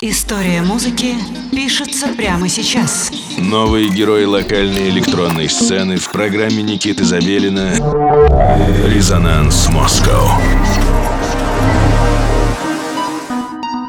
История музыки пишется прямо сейчас. Новые герои локальной электронной сцены в программе Никиты Забелина «Резонанс Москва».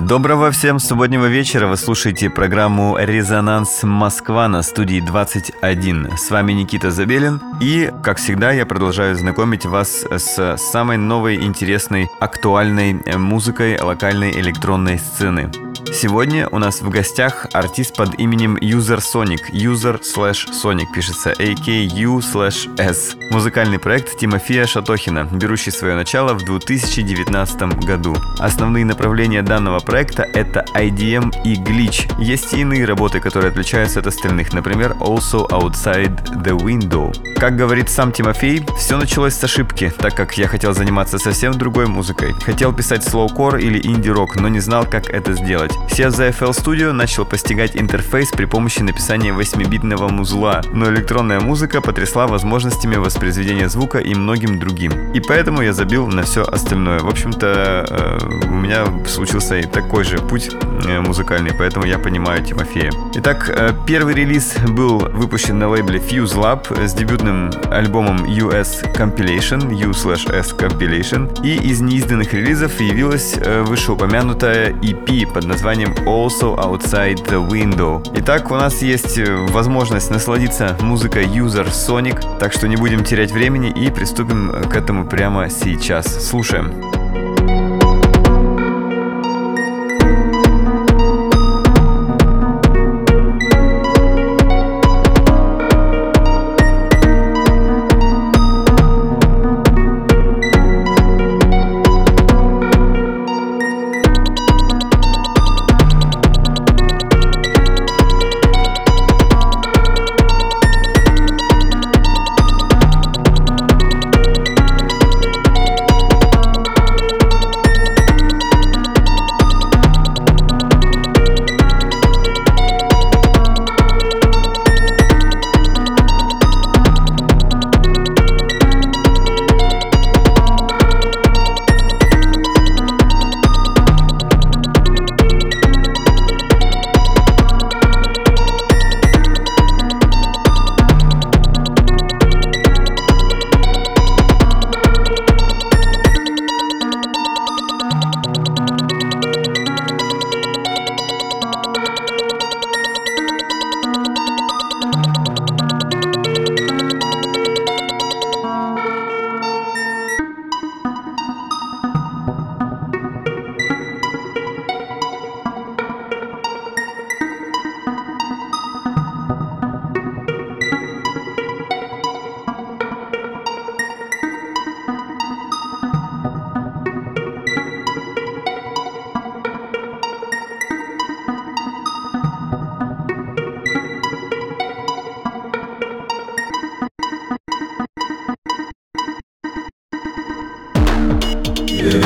Доброго всем субботнего вечера. Вы слушаете программу «Резонанс Москва» на студии 21. С вами Никита Забелин. И, как всегда, я продолжаю знакомить вас с самой новой, интересной, актуальной музыкой локальной электронной сцены. Сегодня у нас в гостях артист под именем User Sonic. User slash Sonic пишется AKU slash S. Музыкальный проект Тимофея Шатохина, берущий свое начало в 2019 году. Основные направления данного проекта это IDM и Glitch. Есть и иные работы, которые отличаются от остальных, например, Also Outside the Window. Как говорит сам Тимофей, все началось с ошибки, так как я хотел заниматься совсем другой музыкой. Хотел писать слоукор или инди-рок, но не знал, как это сделать. Сев за FL Studio, начал постигать интерфейс при помощи написания 8-битного музла, но электронная музыка потрясла возможностями воспроизведения звука и многим другим. И поэтому я забил на все остальное. В общем-то, э, у меня случился и такой же путь э, музыкальный, поэтому я понимаю Тимофея. Итак, э, первый релиз был выпущен на лейбле Fuse Lab с дебютным альбомом US Compilation, U/S Compilation, и из неизданных релизов явилась вышеупомянутая EP под названием Also Outside the Window. Итак, у нас есть возможность насладиться музыкой User Sonic, так что не будем терять времени и приступим к этому прямо сейчас. Слушаем.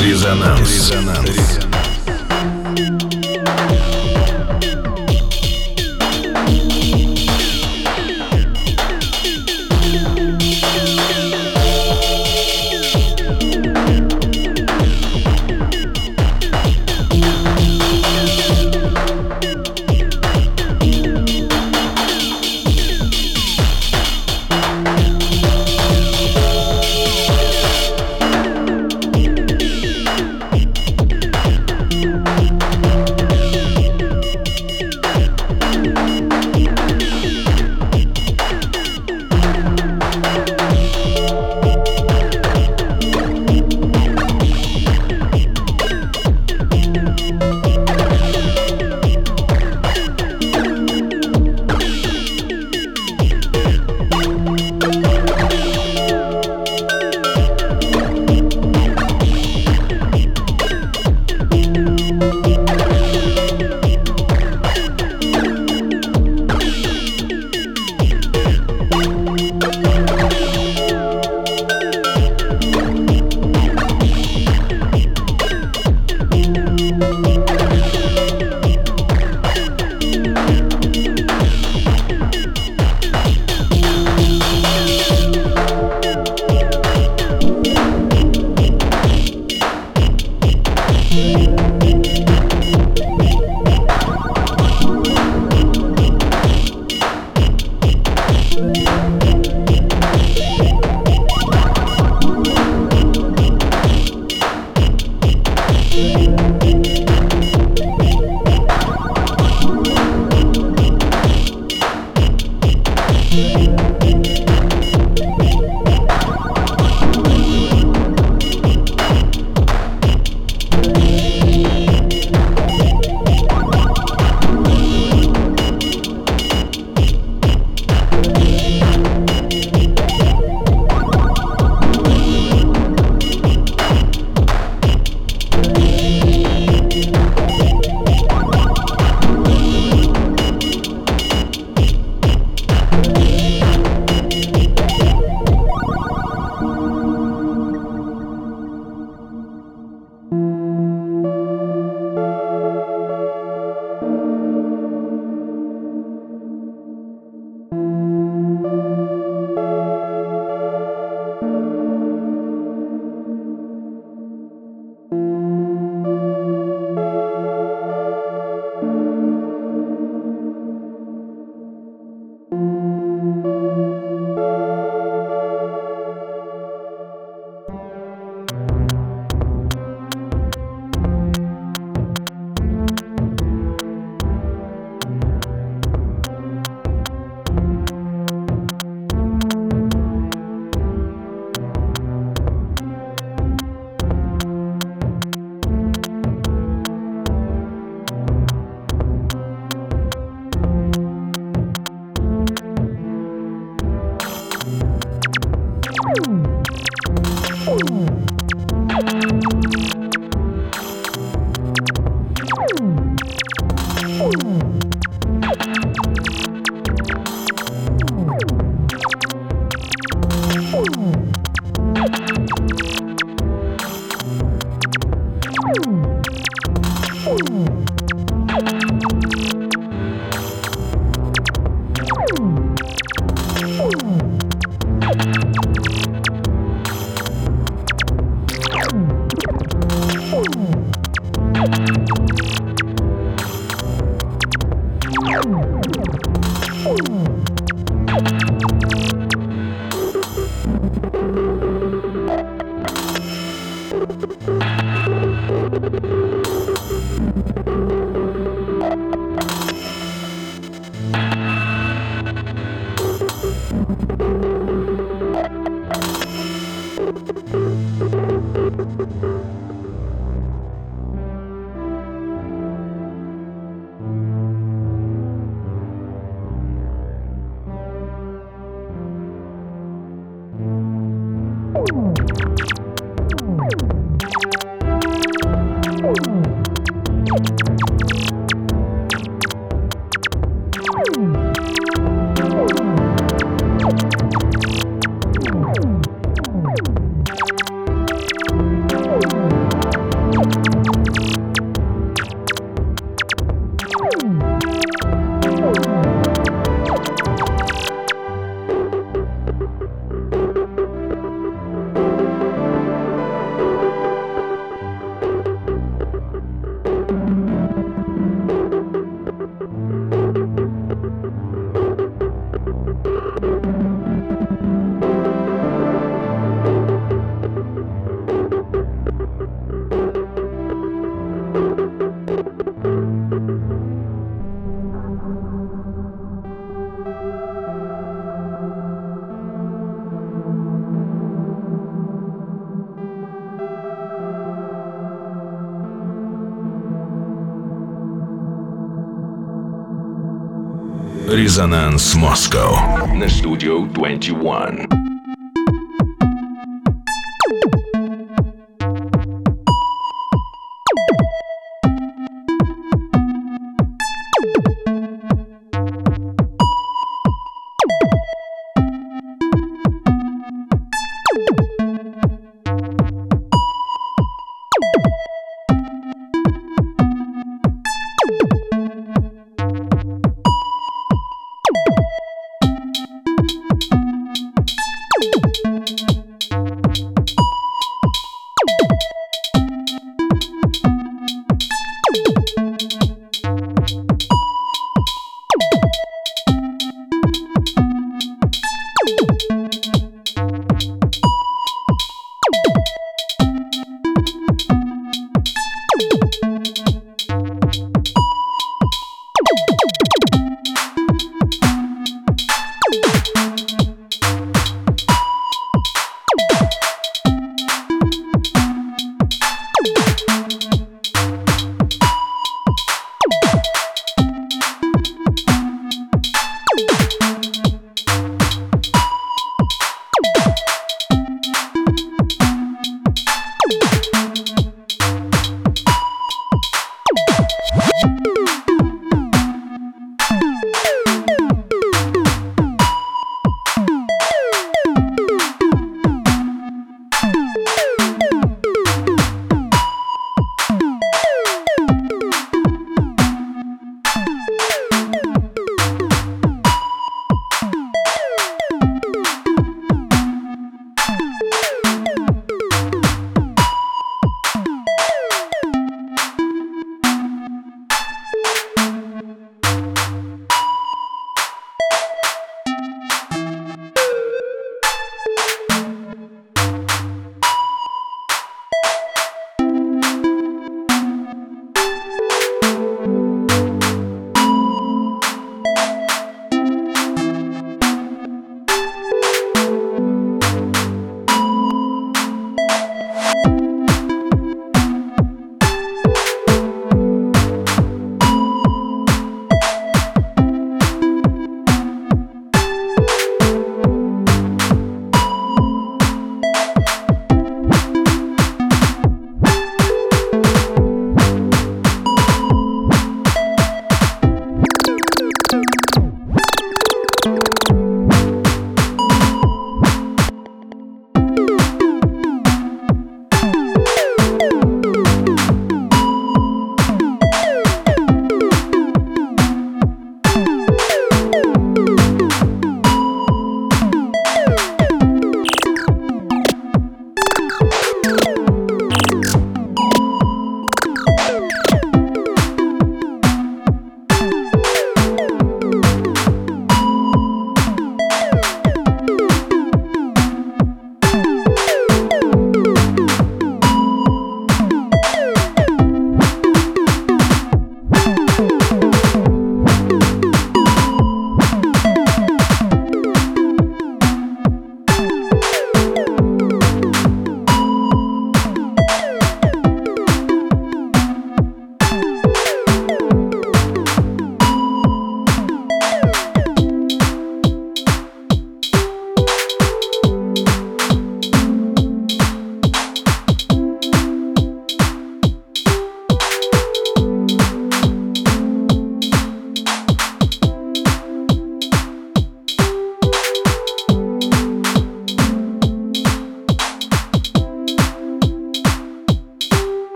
Резонанс. Резонанс. Москва на студию 21.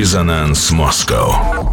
Резонанс Москва.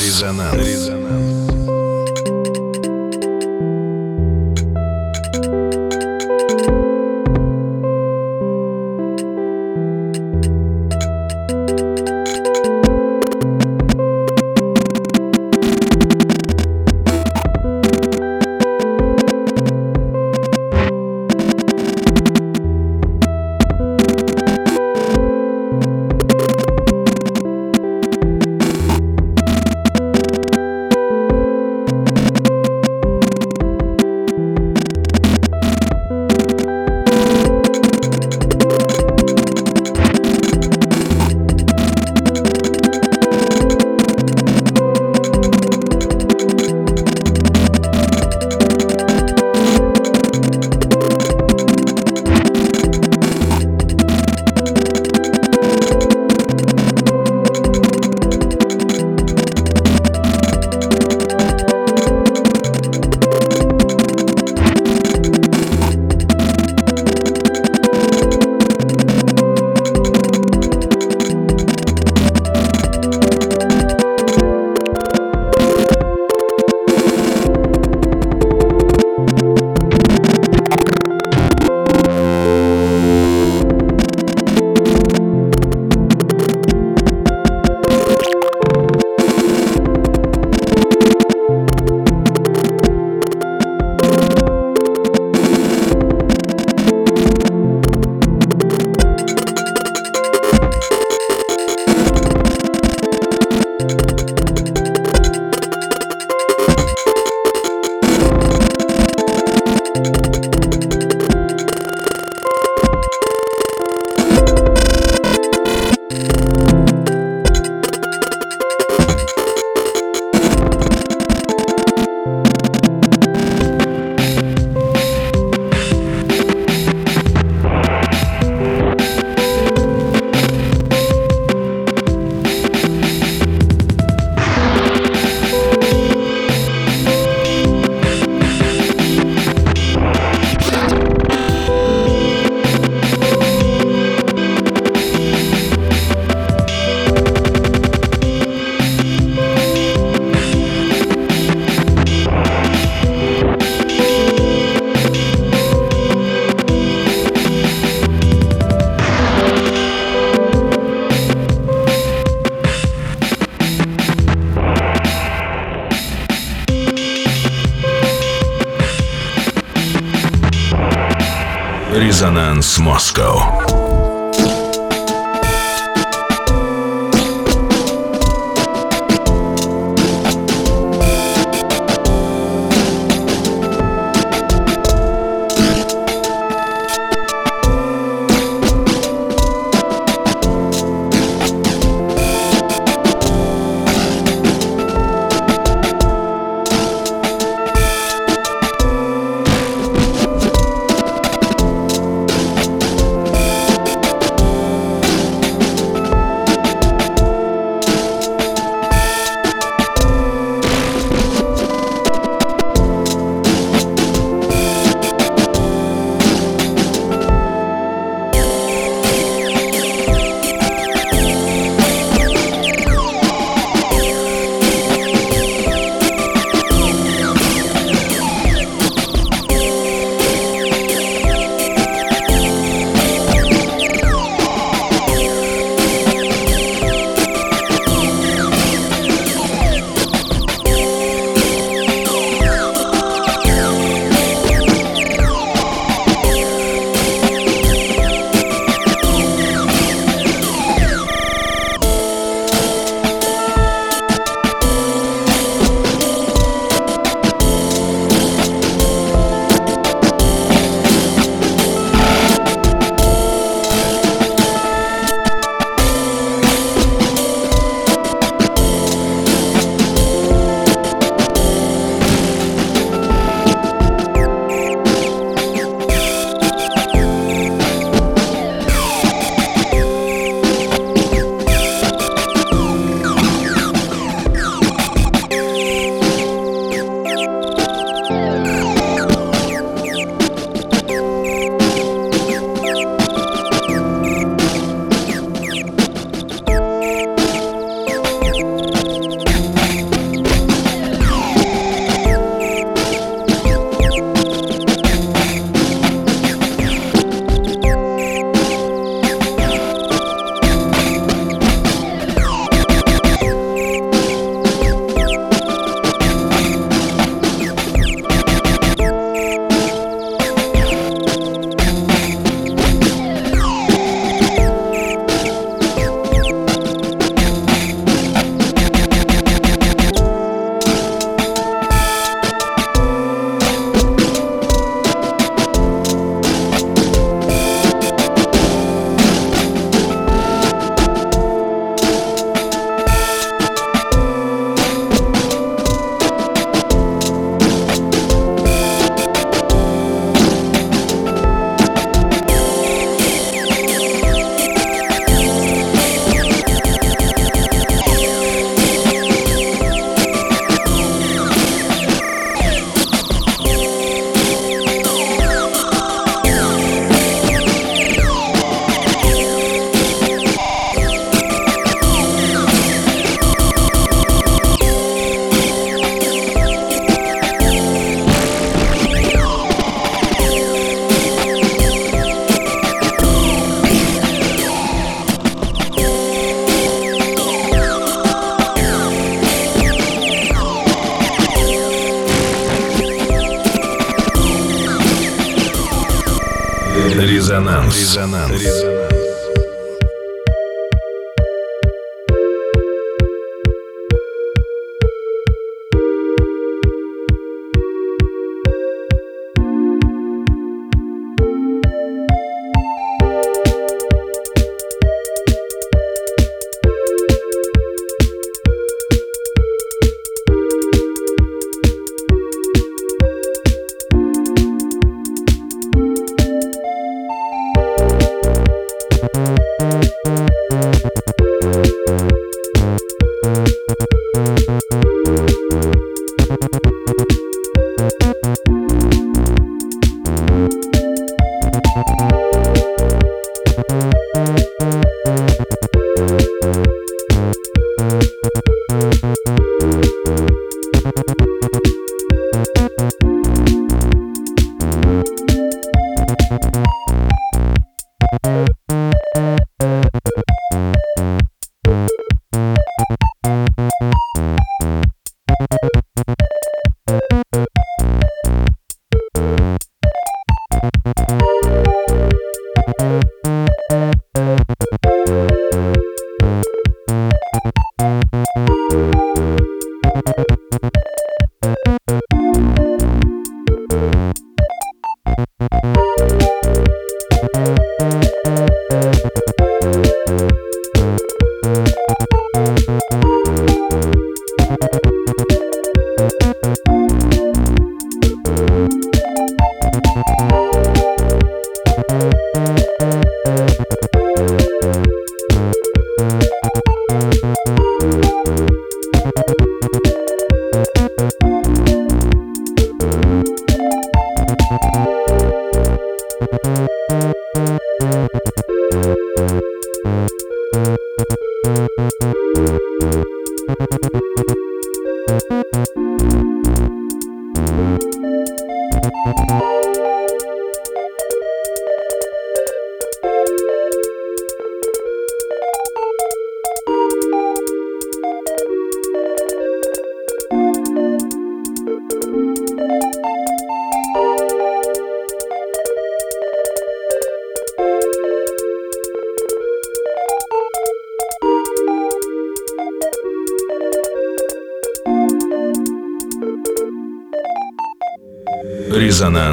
Резонанс. Резонанс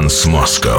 Резонанс Москва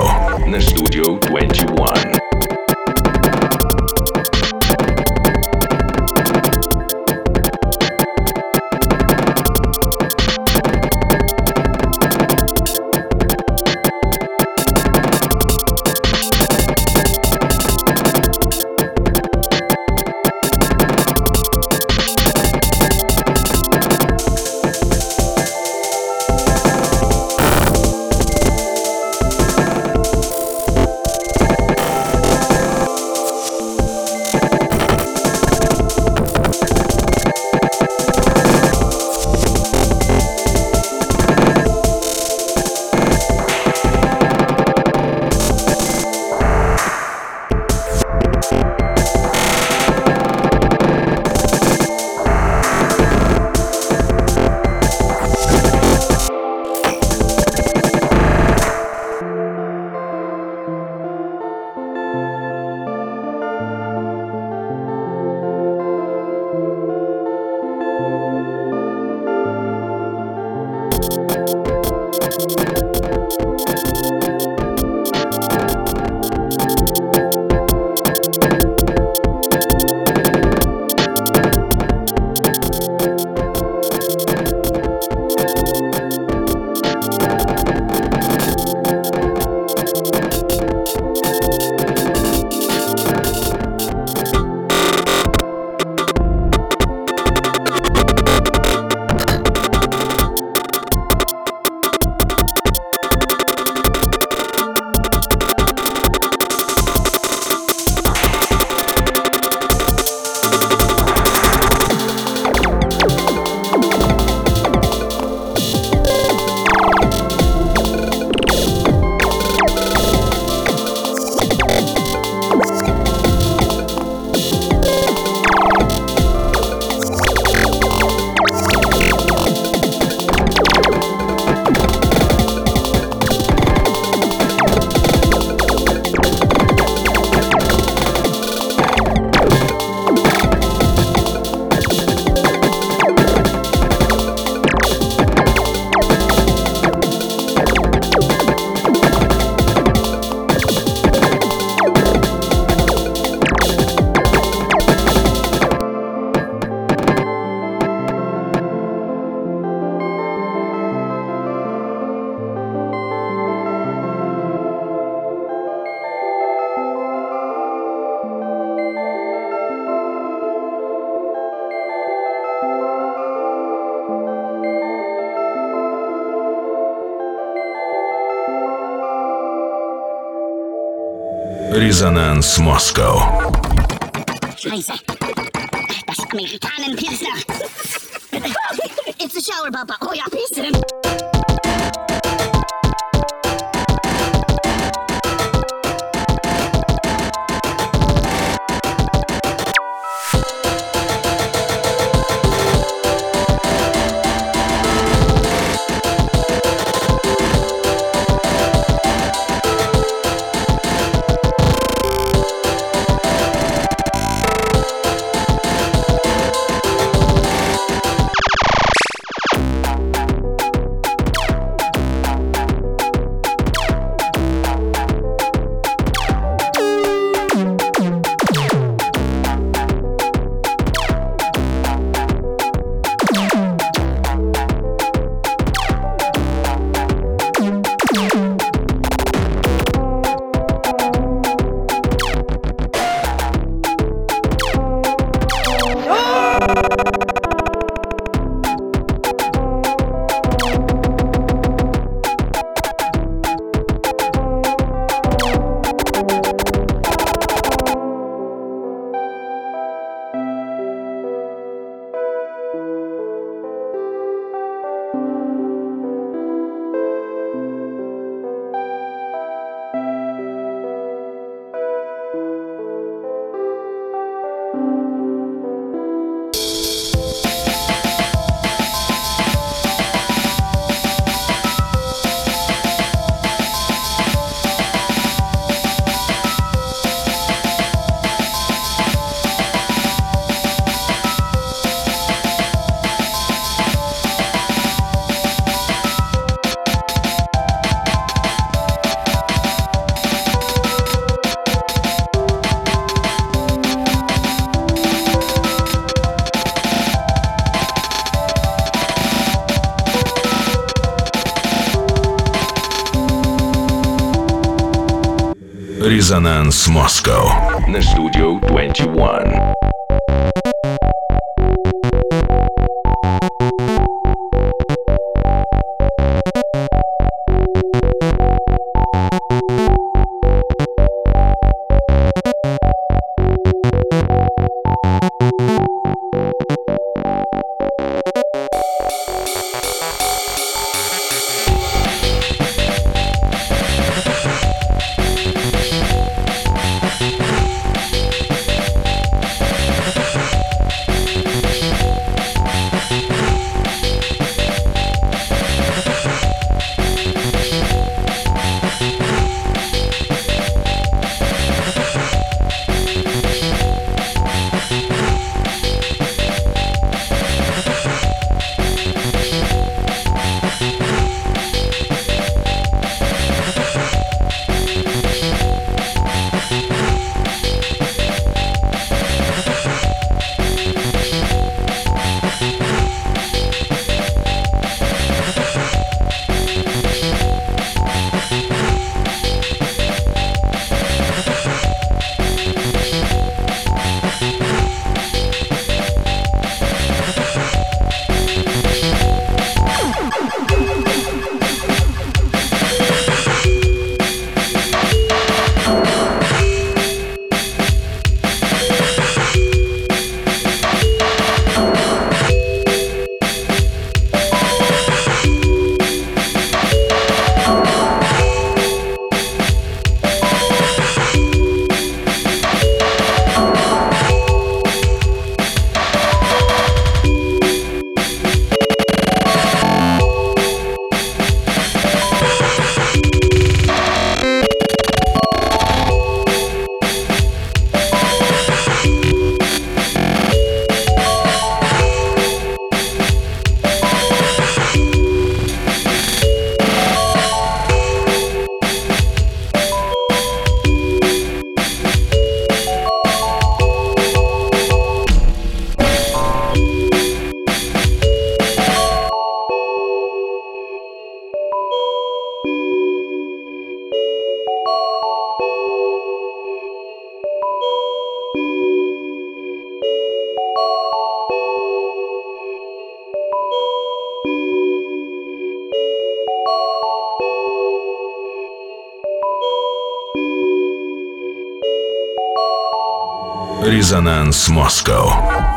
Resonance Moscow. Scheiße. It's a shower, Papa. Oh ja, Резонанс Москва на студию Резонанс Москва.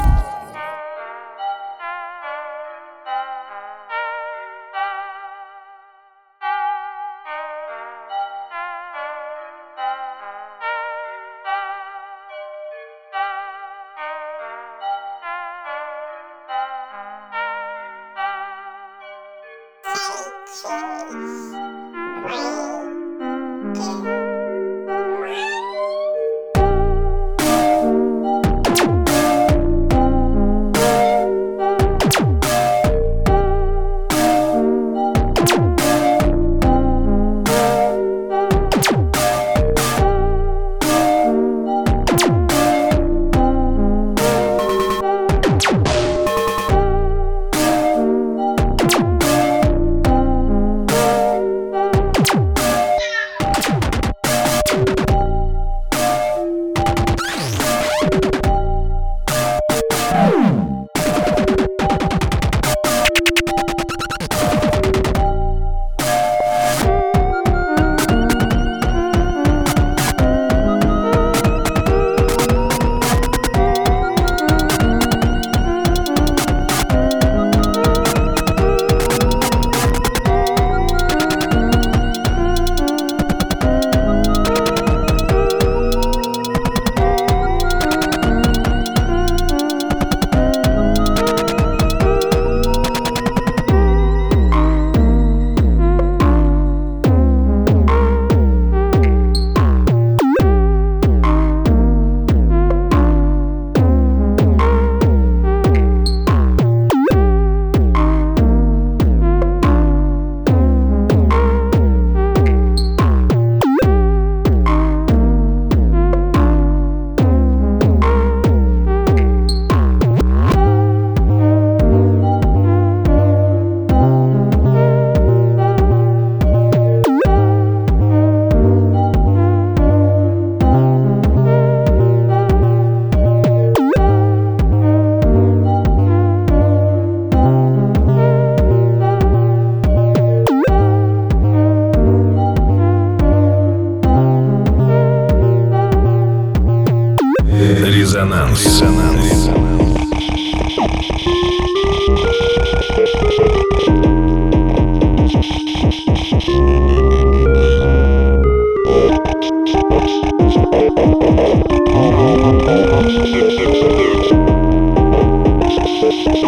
Thank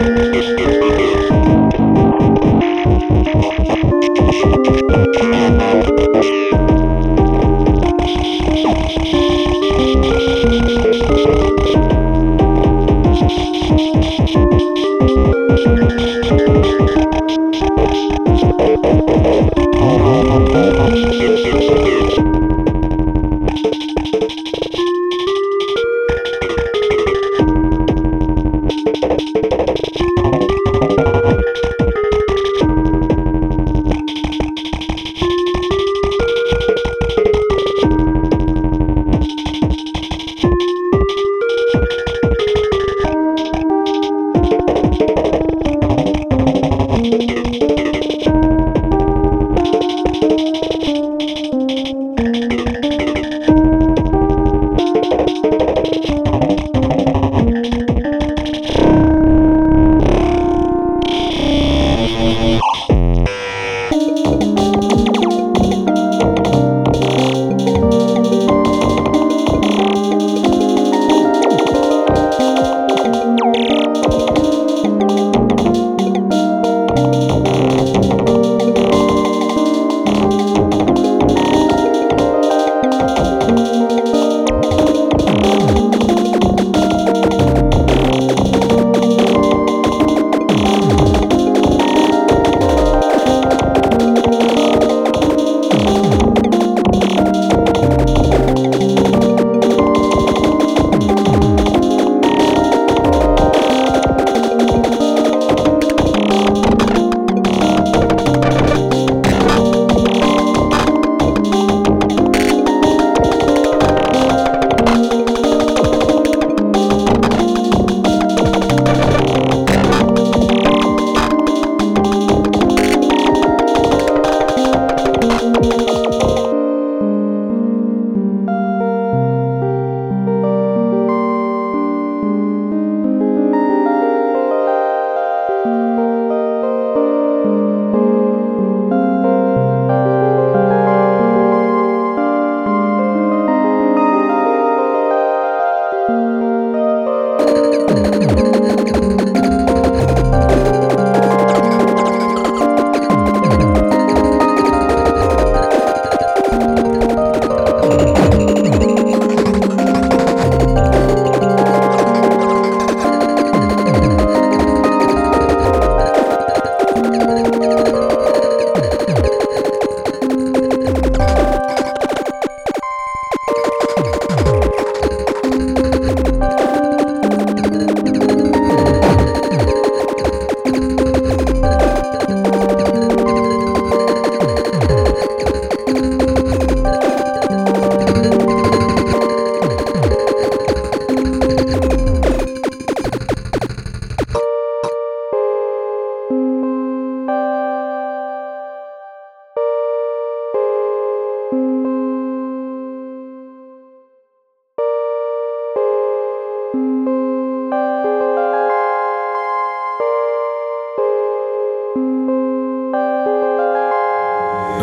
you.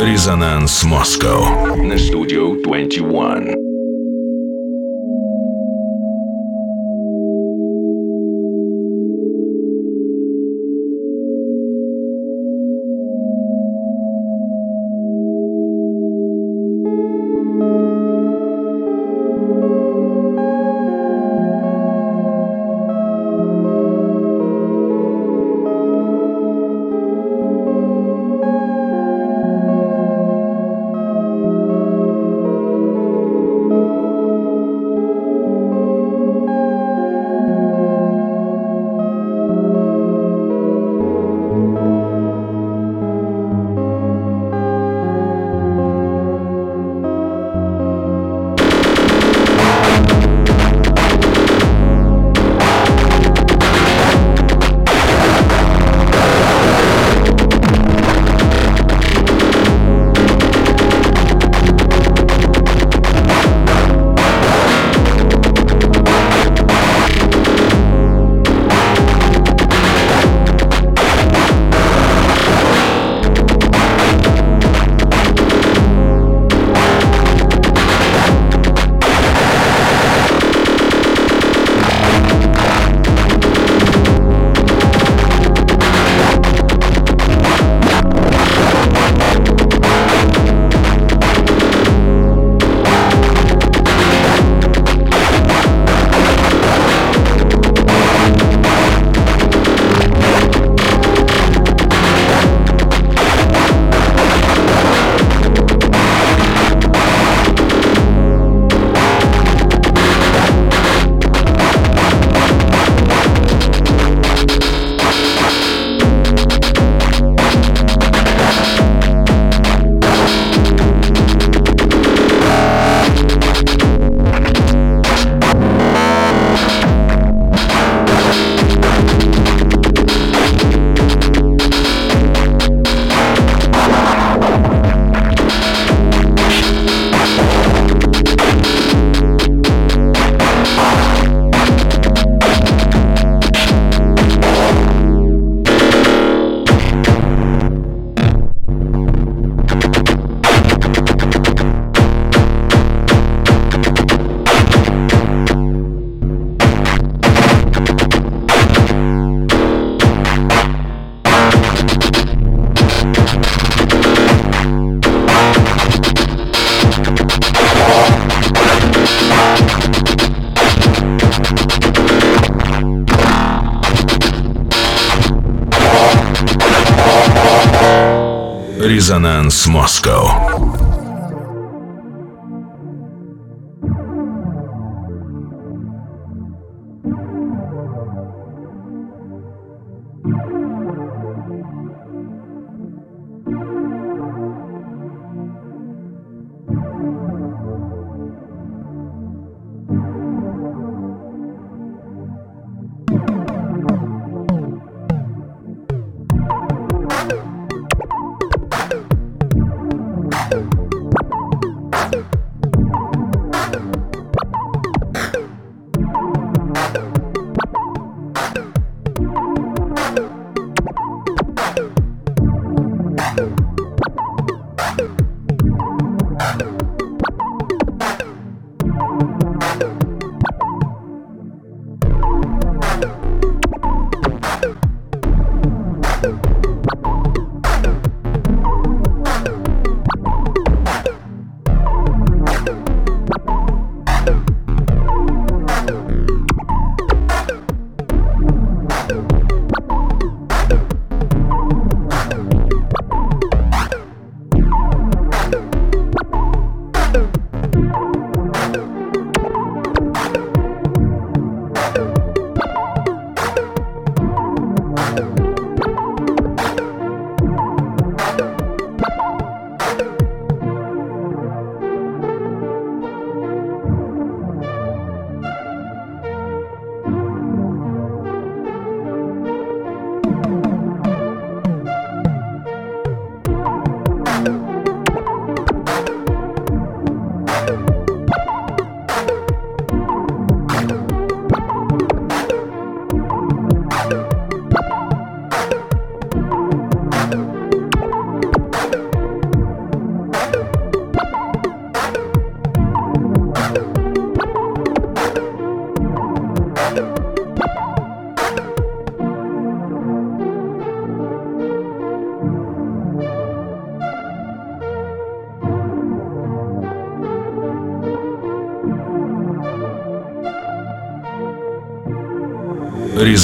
Резонанс Москва на студию 21.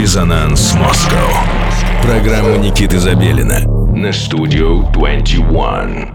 Резонанс Москва. Программа Никиты Забелина на студию 21.